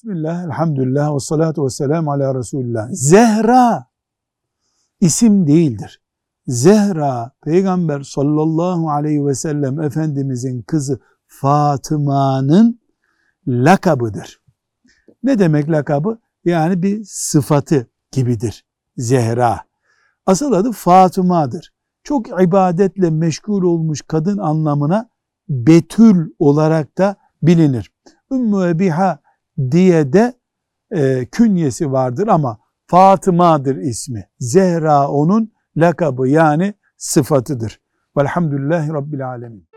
Bismillah, elhamdülillah ve salatu ve selamu ala Resulullah. Zehra isim değildir. Zehra, Peygamber sallallahu aleyhi ve sellem Efendimizin kızı Fatıma'nın lakabıdır. Ne demek lakabı? Yani bir sıfatı gibidir. Zehra. Asıl adı Fatıma'dır. Çok ibadetle meşgul olmuş kadın anlamına Betül olarak da bilinir. Ümmü Ebiha diye de e, künyesi vardır ama Fatıma'dır ismi. Zehra onun lakabı yani sıfatıdır. Velhamdülillahi Rabbil Alemin.